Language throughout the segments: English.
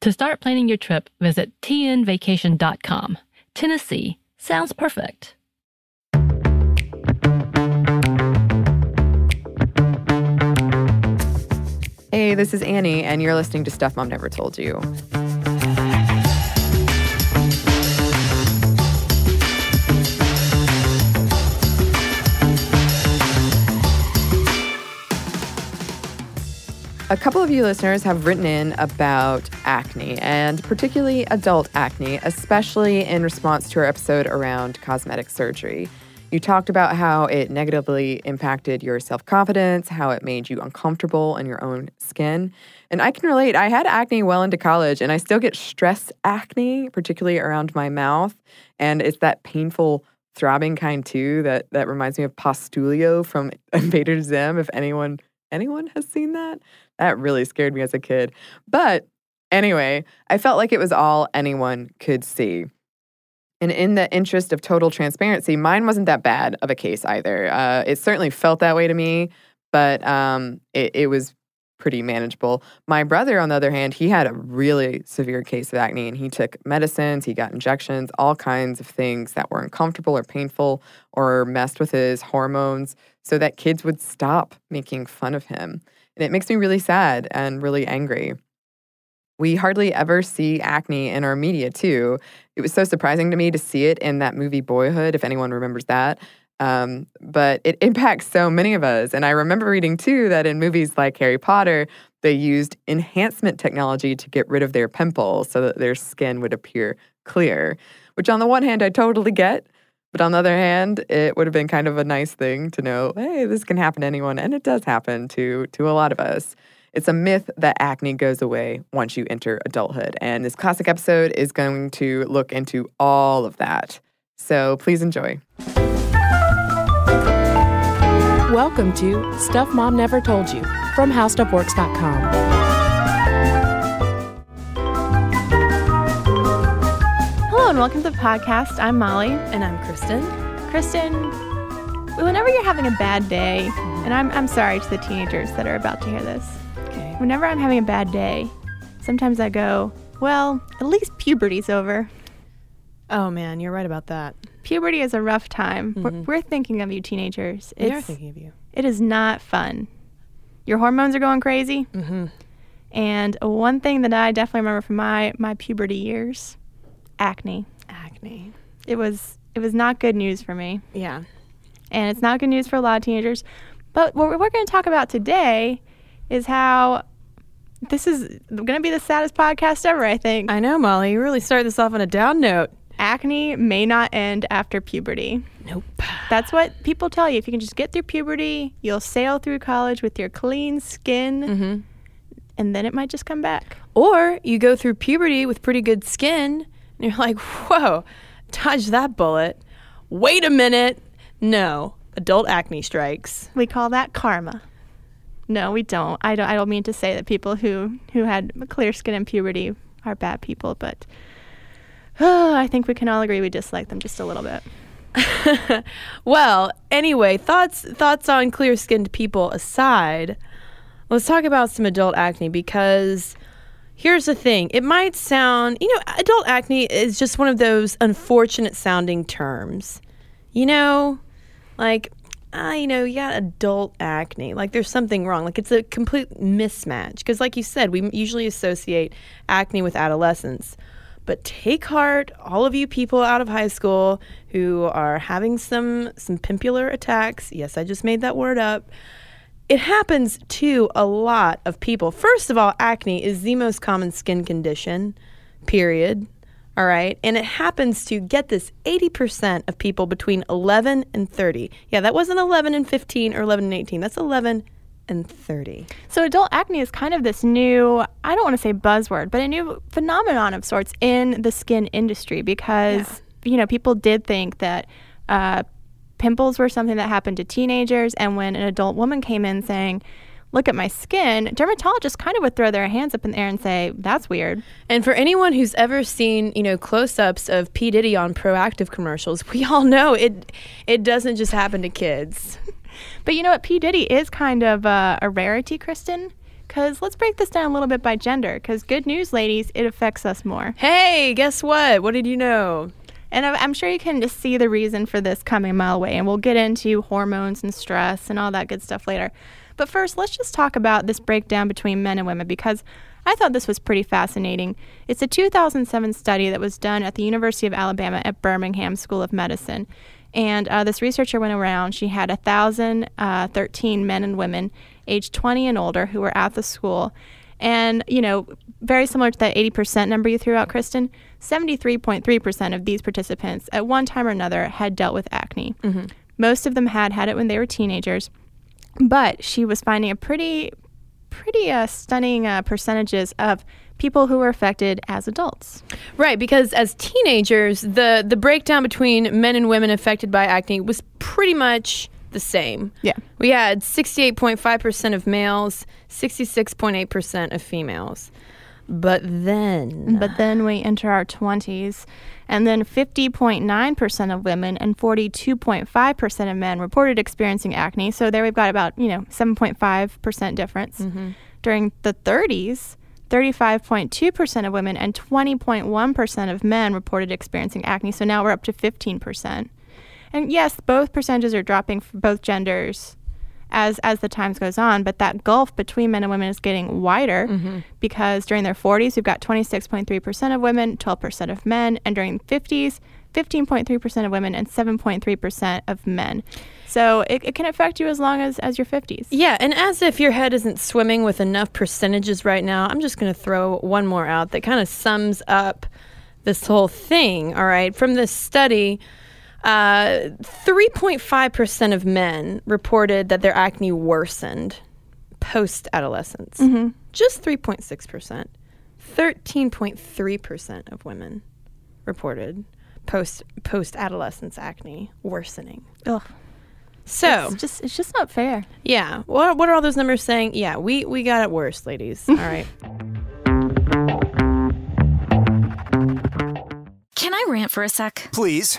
To start planning your trip, visit tnvacation.com. Tennessee sounds perfect. Hey, this is Annie, and you're listening to Stuff Mom Never Told You. A couple of you listeners have written in about acne, and particularly adult acne, especially in response to our episode around cosmetic surgery. You talked about how it negatively impacted your self confidence, how it made you uncomfortable in your own skin. And I can relate. I had acne well into college, and I still get stress acne, particularly around my mouth. And it's that painful throbbing kind too that that reminds me of Postulio from Invader Zim. If anyone anyone has seen that, that really scared me as a kid. But anyway, I felt like it was all anyone could see. And in the interest of total transparency, mine wasn't that bad of a case either. Uh, it certainly felt that way to me, but um, it, it was pretty manageable. My brother, on the other hand, he had a really severe case of acne and he took medicines, he got injections, all kinds of things that were uncomfortable or painful or messed with his hormones so that kids would stop making fun of him. And it makes me really sad and really angry. We hardly ever see acne in our media, too. It was so surprising to me to see it in that movie Boyhood, if anyone remembers that. Um, but it impacts so many of us. And I remember reading, too, that in movies like Harry Potter, they used enhancement technology to get rid of their pimples so that their skin would appear clear, which on the one hand, I totally get. But on the other hand, it would have been kind of a nice thing to know, hey, this can happen to anyone. And it does happen to, to a lot of us. It's a myth that acne goes away once you enter adulthood. And this classic episode is going to look into all of that. So please enjoy. Welcome to Stuff Mom Never Told You from HowStuffWorks.com. welcome to the podcast. I'm Molly. And I'm Kristen. Kristen, whenever you're having a bad day, and I'm, I'm sorry to the teenagers that are about to hear this, Okay. whenever I'm having a bad day, sometimes I go, well, at least puberty's over. Oh man, you're right about that. Puberty is a rough time. We're, we're thinking of you teenagers. We are It's, thinking of you. it is not fun. Your hormones are going crazy. Mm-hmm. And one thing that I definitely remember from my, my puberty years, acne. Acne. It was it was not good news for me. Yeah. and it's not good news for a lot of teenagers. But what we're going to talk about today is how this is going to be the saddest podcast ever, I think. I know, Molly. You really started this off on a down note. Acne may not end after puberty. Nope. That's what people tell you. If you can just get through puberty, you'll sail through college with your clean skin, Mm-hmm. and then it might just come back. Or you go through puberty with pretty good skin, and you're like, whoa, dodge that bullet. Wait a minute. No, adult acne strikes. We call that karma. No, we don't. I don't. I don't mean to say that people who who had clear skin in puberty are bad people, but I think we can all agree we dislike them just a little bit. well, anyway, thoughts thoughts on clear-skinned people aside, let's talk about some adult acne because Here's the thing. It might sound, you know, adult acne is just one of those unfortunate sounding terms. You know, like, ah, you know, you got adult acne. Like, there's something wrong. Like, it's a complete mismatch. Because, like you said, we usually associate acne with adolescence. But take heart, all of you people out of high school who are having some some pimpular attacks. Yes, I just made that word up. It happens to a lot of people. First of all, acne is the most common skin condition, period. All right. And it happens to get this 80% of people between 11 and 30. Yeah, that wasn't 11 and 15 or 11 and 18. That's 11 and 30. So adult acne is kind of this new, I don't want to say buzzword, but a new phenomenon of sorts in the skin industry because, you know, people did think that uh, pimples were something that happened to teenagers. And when an adult woman came in saying, look at my skin, dermatologists kind of would throw their hands up in the air and say, that's weird. And for anyone who's ever seen, you know, close-ups of P Diddy on Proactiv commercials, we all know it it doesn't just happen to kids. But you know what? P. Diddy is kind of uh, a rarity, Kristen. Because let's break this down a little bit by gender. Because good news, ladies, it affects us more. Hey, guess what? What did you know? And I'm sure you can just see the reason for this coming a mile away. And we'll get into hormones and stress and all that good stuff later. But first, let's just talk about this breakdown between men and women because I thought this was pretty fascinating. It's a 2007 study that was done at the University of Alabama at Birmingham School of Medicine. And uh, this researcher went around. She had 1,013 men and women aged 20 and older who were at the school. And, you know, very similar to that 80% number you threw out, Kristen, 73.3% of these participants at one time or another had dealt with acne. Most of them had had it when they were teenagers. But she was finding a pretty, pretty uh, stunning uh, percentages of people who were affected as adults. Right, because as teenagers, the the breakdown between men and women affected by acne was pretty much the same. Yeah. We had 68.5% of males, 66.8% of females. But then But then we enter our 20s, and then 50.9% of women and 42.5% of men reported experiencing acne. So there we've got about, you know, 7.5% difference. Mm-hmm. During the 30s, 35.2% of women and 20.1% of men reported experiencing acne. So now we're up to 15%. And yes, both percentages are dropping for both genders as as the times goes on, but that gulf between men and women is getting wider mm-hmm. because during their 40s we've got 26.3% of women, 12% of men, and during 50s 15.3% of women and 7.3% of men. So it, it can affect you as long as as your 50s. Yeah, and as if your head isn't swimming with enough percentages right now, I'm just going to throw one more out that kind of sums up this whole thing. All right, from this study, uh, 3.5% of men reported that their acne worsened post adolescence. Just 3.6%. 13.3% of women reported post post adolescence acne worsening. Ugh. So It's just it's just not fair. yeah. What, what are all those numbers saying? Yeah, we, we got it worse, ladies. All right. Can I rant for a sec? Please.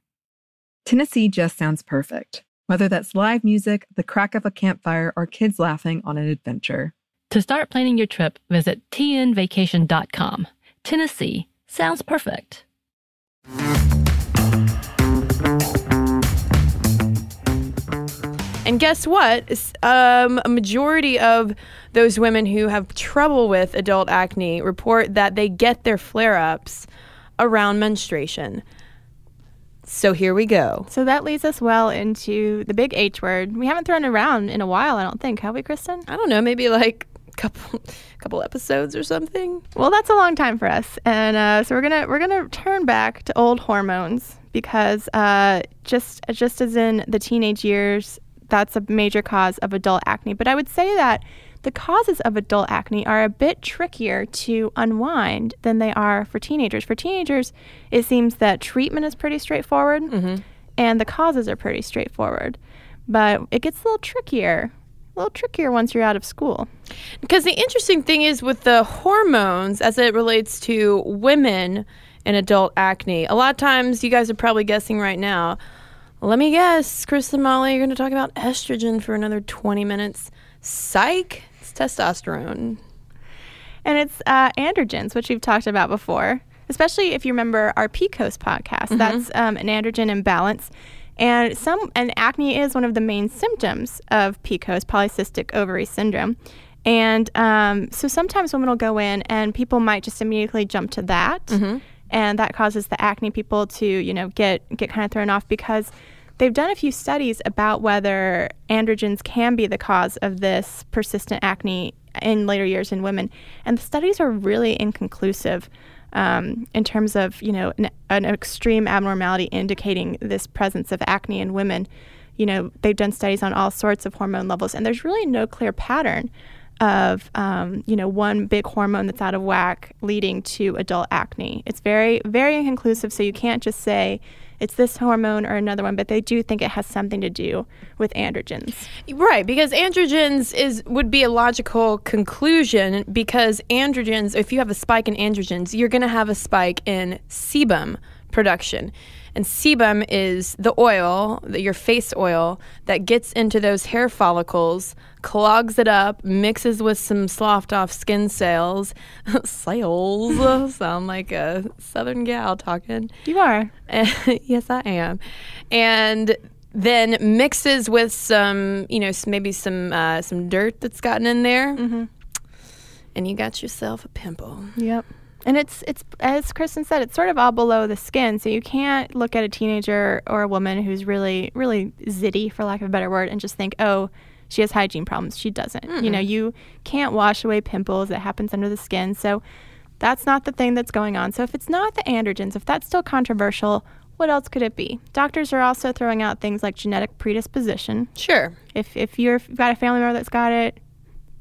Tennessee just sounds perfect, whether that's live music, the crack of a campfire, or kids laughing on an adventure. To start planning your trip, visit tnvacation.com. Tennessee sounds perfect. And guess what? Um, a majority of those women who have trouble with adult acne report that they get their flare ups around menstruation. So here we go. So that leads us well into the big H word. We haven't thrown around in a while, I don't think, have we, Kristen? I don't know, maybe like a couple couple episodes or something. Well, that's a long time for us, and uh, so we're gonna we're gonna turn back to old hormones because uh, just just as in the teenage years, that's a major cause of adult acne. But I would say that the causes of adult acne are a bit trickier to unwind than they are for teenagers. For teenagers, it seems that treatment is pretty straightforward, mm-hmm. and the causes are pretty straightforward. But it gets a little trickier, a little trickier once you're out of school. Because the interesting thing is with the hormones as it relates to women and adult acne, a lot of times you guys are probably guessing right now. Let me guess, Chris and Molly, you're going to talk about estrogen for another 20 minutes. Psych, it's testosterone. And it's uh, androgens, which we've talked about before, especially if you remember our PCOS podcast. That's um, an androgen imbalance. And some and acne is one of the main symptoms of PCOS, polycystic ovary syndrome. And um, so sometimes women will go in and people might just immediately jump to that. And that causes the acne people to, you know, get get kind of thrown off because they've done a few studies about whether androgens can be the cause of this persistent acne in later years in women. And the studies are really inconclusive um, in terms of, you know, an, an extreme abnormality indicating this presence of acne in women. You know, they've done studies on all sorts of hormone levels, and there's really no clear pattern of, um, you know, one big hormone that's out of whack leading to adult acne. It's very, very inconclusive, so you can't just say it's this hormone or another one, but they do think it has something to do with androgens. Right, because androgens is would be a logical conclusion because androgens, if you have a spike in androgens, you're going to have a spike in sebum production. And sebum is the oil, the, your face oil, that gets into those hair follicles, clogs it up, mixes with some sloughed off skin cells. cells sound like a southern gal talking. You are. yes, I am. And then mixes with some, you know, maybe some uh, some dirt that's gotten in there, Mm-hmm. and you got yourself a pimple. Yep. And it's it's as Kristen said, it's sort of all below the skin. So you can't look at a teenager or a woman who's really really zitty, for lack of a better word, and just think, oh, she has hygiene problems. She doesn't. You know, you can't wash away pimples. That happens under the skin. So that's not the thing that's going on. So if it's not the androgens, if that's still controversial, what else could it be? Doctors are also throwing out things like genetic predisposition. Sure. If if you're, if you've got a family member that's got it,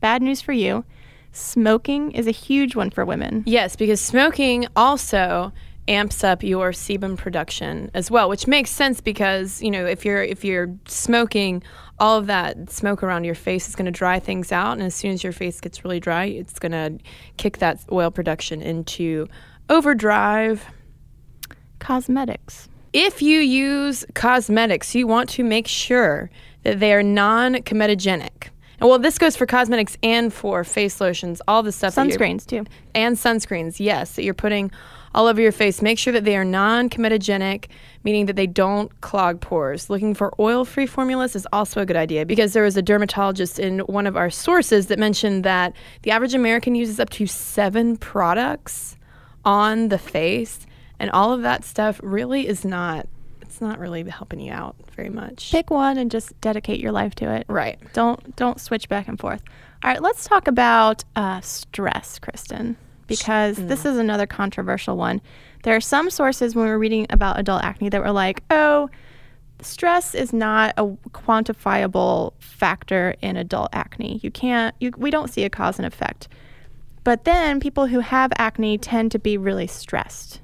bad news for you. Smoking is a huge one for women. Yes, because smoking also amps up your sebum production as well, which makes sense because you know if you're if you're smoking, all of that smoke around your face is going to dry things out, and as soon as your face gets really dry, it's going to kick that oil production into overdrive. Cosmetics. If you use cosmetics, you want to make sure that they are non-comedogenic. And well, this goes for cosmetics and for face lotions, all the stuff. that you're- Sunscreens too. and sunscreens, yes, that you're putting all over your face. Make sure that they are non-comedogenic, meaning that they don't clog pores. Looking for oil-free formulas is also a good idea because there was a dermatologist in one of our sources that mentioned that the average American uses up to seven products on the face, and all of that stuff really is not. It's not really helping you out very much. Pick one and just dedicate your life to it. Right. Don't don't switch back and forth. All right, let's talk about uh, stress, Kristen, because this is another controversial one. There are some sources when we're reading about adult acne that were like, "Oh, stress is not a quantifiable factor in adult acne. You can't. You, we don't see a cause and effect." But then people who have acne tend to be really stressed.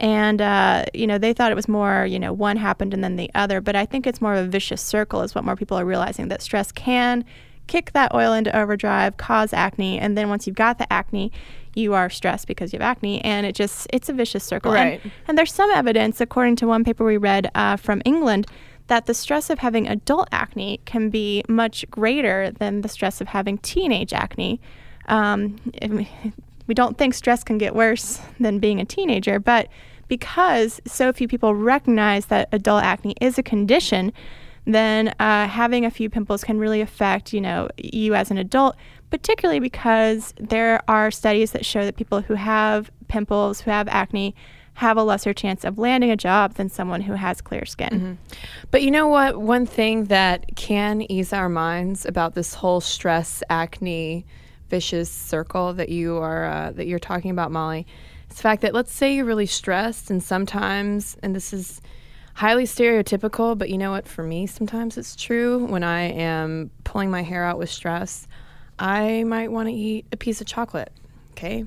And, uh, you know, they thought it was more, you know, one happened and then the other. But I think it's more of a vicious circle, is what more people are realizing that stress can kick that oil into overdrive, cause acne, and then once you've got the acne, you are stressed because you have acne, and it just it's a vicious circle. Right. And, and there's some evidence, according to one paper we read uh, from England, that the stress of having adult acne can be much greater than the stress of having teenage acne. Um, we don't think stress can get worse than being a teenager, but because so few people recognize that adult acne is a condition, then uh, having a few pimples can really affect, you know, you as an adult, particularly because there are studies that show that people who have pimples, who have acne, have a lesser chance of landing a job than someone who has clear skin. But you know what? One thing that can ease our minds about this whole stress, acne, vicious circle that you are uh, that you're talking about, Molly, is the fact that let's say you're really stressed, and sometimes, and this is highly stereotypical, but you know what? For me, sometimes it's true. When I am pulling my hair out with stress, I might want to eat a piece of chocolate. Okay,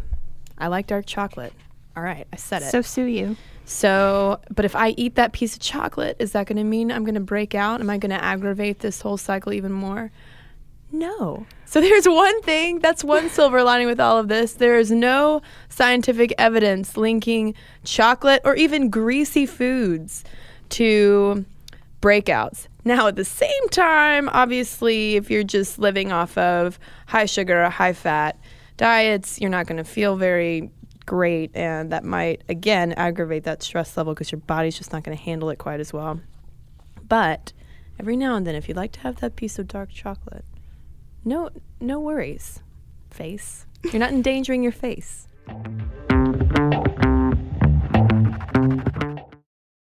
I like dark chocolate. All right, I said it. So sue you. So, but if I eat that piece of chocolate, is that going to mean I'm going to break out? Am I going to aggravate this whole cycle even more? No. So there's one thing, that's one silver lining with all of this. There is no scientific evidence linking chocolate or even greasy foods to breakouts. Now, at the same time, obviously, if you're just living off of high sugar high fat diets, you're not going to feel very great. And that might, again, aggravate that stress level because your body's just not going to handle it quite as well. But every now and then, if you'd like to have that piece of dark chocolate, no, no worries, face. You're not endangering your face.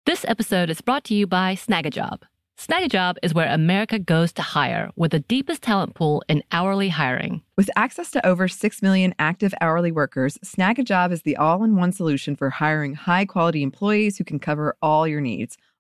This episode is brought to you by Snagajob. Snagajob is where America goes to hire with the deepest talent pool in hourly hiring. With access to over 6 million active hourly workers, Snagajob is the all in one solution for hiring high quality employees who can cover all your needs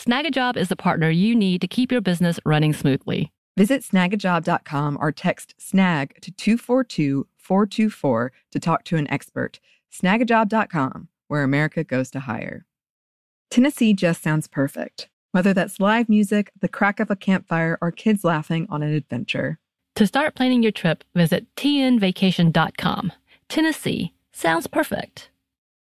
Snagajob is the partner you need to keep your business running smoothly. Visit snagajob.com or text snag to 242 424 to talk to an expert. Snagajob.com, where America goes to hire. Tennessee just sounds perfect, whether that's live music, the crack of a campfire, or kids laughing on an adventure. To start planning your trip, visit tnvacation.com. Tennessee sounds perfect.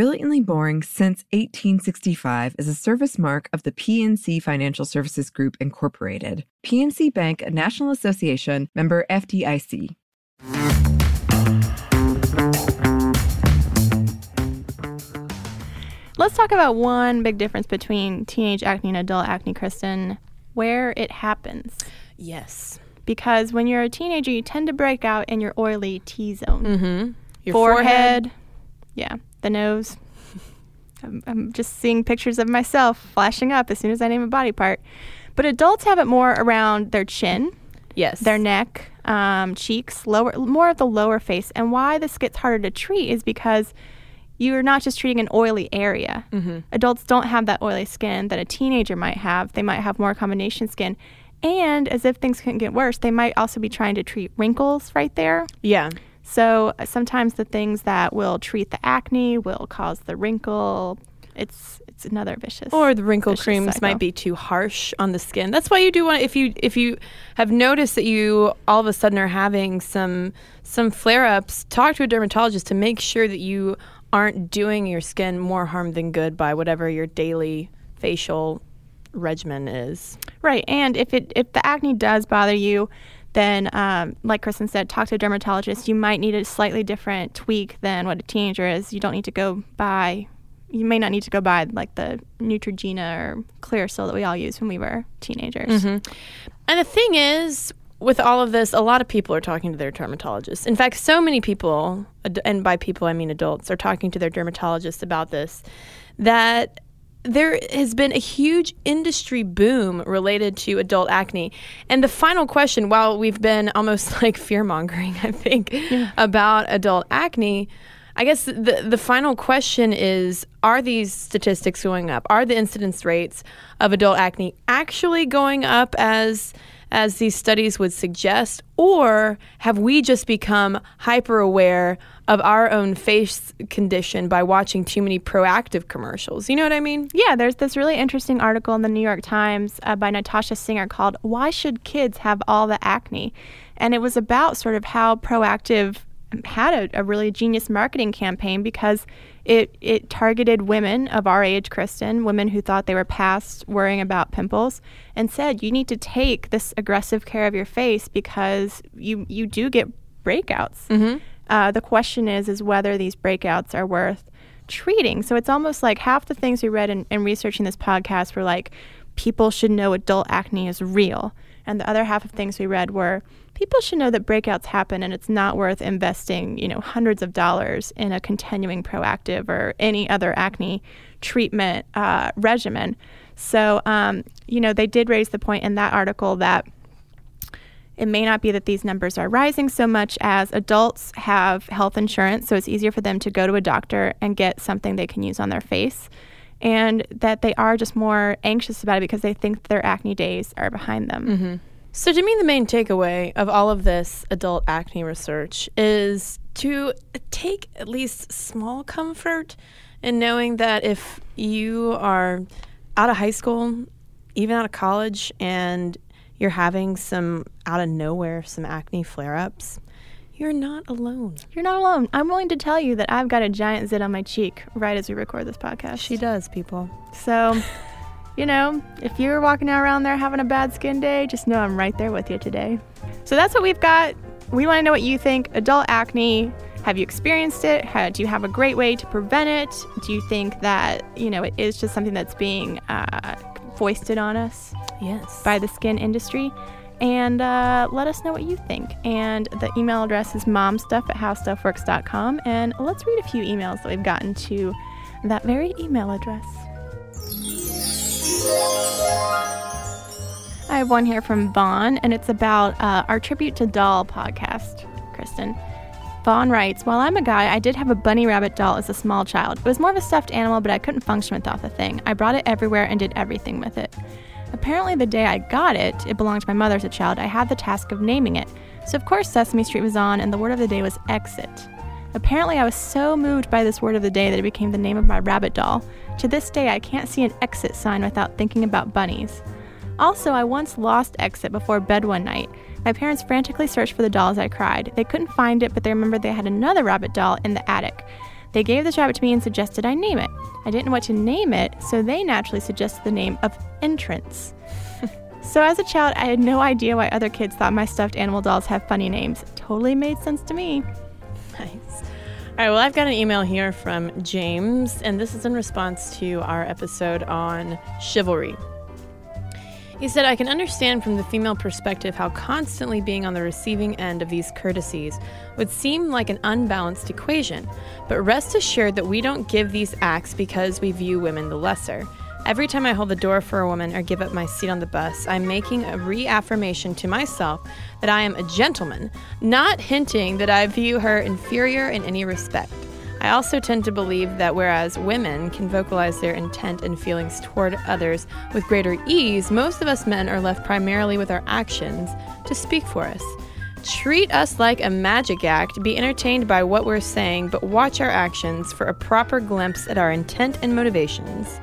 Brilliantly Boring Since 1865 is a service mark of the PNC Financial Services Group, Incorporated. PNC Bank, a National Association, member FDIC. Let's talk about one big difference between teenage acne and adult acne, Kristen, where it happens. Yes. Because when you're a teenager, you tend to break out in your oily T zone. Mm-hmm. Your forehead, yeah, the nose. I'm, I'm just seeing pictures of myself flashing up as soon as I name a body part. But adults have it more around their chin, Yes. their neck, um, cheeks, lower, more of the lower face. And why this gets harder to treat is because you're not just treating an oily area. Adults don't have that oily skin that a teenager might have. They might have more combination skin. And as if things couldn't get worse, they might also be trying to treat wrinkles right there. Yeah. So uh, sometimes the things that will treat the acne will cause the wrinkle. It's it's another vicious. Or the wrinkle creams cycle. might be too harsh on the skin. That's why you do want if you if you have noticed that you all of a sudden are having some some flare ups, talk to a dermatologist to make sure that you aren't doing your skin more harm than good by whatever your daily facial regimen is. Right, and if it if the acne does bother you, then, um, like Kristen said, talk to a dermatologist. You might need a slightly different tweak than what a teenager is. You don't need to go buy. You may not need to go buy like the Neutrogena or Clearasil that we all used when we were teenagers. And the thing is, with all of this, a lot of people are talking to their dermatologists. In fact, so many people, and by people I mean adults, are talking to their dermatologists about this that there has been a huge industry boom related to adult acne. And the final question, while we've been almost like fear mongering, I think, about adult acne, I guess the the final question is: Are these statistics going up? Are the incidence rates of adult acne actually going up as as these studies would suggest, or have we just become hyper aware of our own face condition by watching too many Proactiv commercials? You know what I mean? Yeah, there's this really interesting article in the New York Times uh, by Natasha Singer called Why Should Kids Have All the Acne? And it was about sort of how Proactiv had a, a really genius marketing campaign because it, it targeted women of our age, Kristen, women who thought they were past worrying about pimples, and said, you need to take this aggressive care of your face because you, you do get breakouts. Uh, the question is, is whether these breakouts are worth treating. So it's almost like half the things we read in, in researching this podcast were like, people should know adult acne is real. And the other half of things we read were, people should know that breakouts happen and it's not worth investing, you know, hundreds of dollars in a continuing Proactiv or any other acne treatment uh, regimen. So, um, you know, they did raise the point in that article that it may not be that these numbers are rising so much as adults have health insurance, so it's easier for them to go to a doctor and get something they can use on their face, and that they are just more anxious about it because they think their acne days are behind them. Mm-hmm. So, to me, the main takeaway of all of this adult acne research is to take at least small comfort in knowing that if you are out of high school, even out of college, and you're having some out of nowhere, some acne flare ups, you're not alone. You're not alone. I'm willing to tell you that I've got a giant zit on my cheek right as we record this podcast. She does, people. So, you know, if you're walking around there having a bad skin day, just know I'm right there with you today. So that's what we've got. We want to know what you think. Adult acne. Have you experienced it? How, do you have a great way to prevent it? Do you think that, you know, it is just something that's being uh, foisted on us Yes. by the skin industry? And uh, let us know what you think. And the email address is momstuff at howstuffworks.com. And let's read a few emails that we've gotten to that very email address. I have one here from Vaughn, and it's about uh, our Tribute to Doll podcast, Kristen. Vaughn writes, While I'm a guy, I did have a bunny rabbit doll as a small child. It was more of a stuffed animal, but I couldn't function without the thing. I brought it everywhere and did everything with it. Apparently, the day I got it, it belonged to my mother as a child, I had the task of naming it. So, of course, Sesame Street was on, and the word of the day was exit. Apparently, I was so moved by this word of the day that it became the name of my rabbit doll. To this day, I can't see an exit sign without thinking about bunnies. Also, I once lost Exit before bed one night. My parents frantically searched for the doll as I cried. They couldn't find it, but they remembered they had another rabbit doll in the attic. They gave this rabbit to me and suggested I name it. I didn't know what to name it, so they naturally suggested the name of Entrance. so, as a child, I had no idea why other kids thought my stuffed animal dolls have funny names. Totally made sense to me. Nice. All right, well, I've got an email here from James, and this is in response to our episode on chivalry. He said, I can understand from the female perspective how constantly being on the receiving end of these courtesies would seem like an unbalanced equation, but rest assured that we don't give these acts because we view women the lesser. Every time I hold the door for a woman or give up my seat on the bus, I'm making a reaffirmation to myself that I am a gentleman, not hinting that I view her inferior in any respect. I also tend to believe that whereas women can vocalize their intent and feelings toward others with greater ease, most of us men are left primarily with our actions to speak for us. Treat us like a magic act, be entertained by what we're saying, but watch our actions for a proper glimpse at our intent and motivations.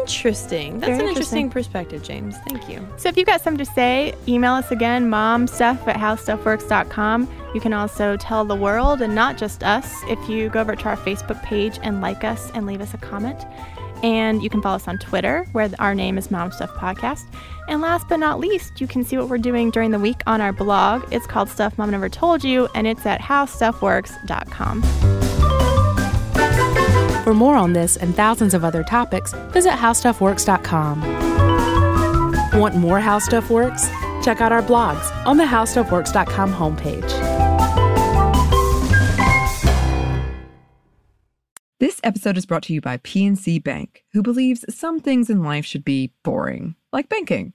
Interesting. That's Very an interesting. interesting perspective, James. Thank you. So if you've got something to say, email us again, momstuff at howstuffworks.com. You can also tell the world and not just us if you go over to our Facebook page and like us and leave us a comment. And you can follow us on Twitter, where our name is Mom Stuff Podcast. And last but not least, you can see what we're doing during the week on our blog. It's called Stuff Mom Never Told You, and it's at howstuffworks.com. For more on this and thousands of other topics, visit howstuffworks.com. Want more How Stuff Works? Check out our blogs on the howstuffworks.com homepage. This episode is brought to you by PNC Bank, who believes some things in life should be boring, like banking.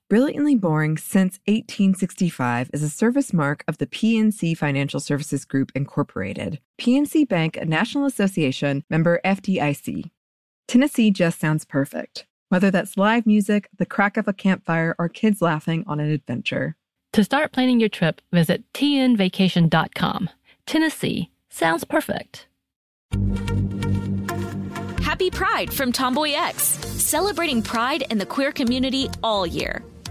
Brilliantly Boring Since 1865 is a service mark of the PNC Financial Services Group, Incorporated. PNC Bank, a National Association member FDIC. Tennessee just sounds perfect. Whether that's live music, the crack of a campfire, or kids laughing on an adventure. To start planning your trip, visit tnvacation.com. Tennessee sounds perfect. Happy Pride from Tomboy X, celebrating pride in the queer community all year.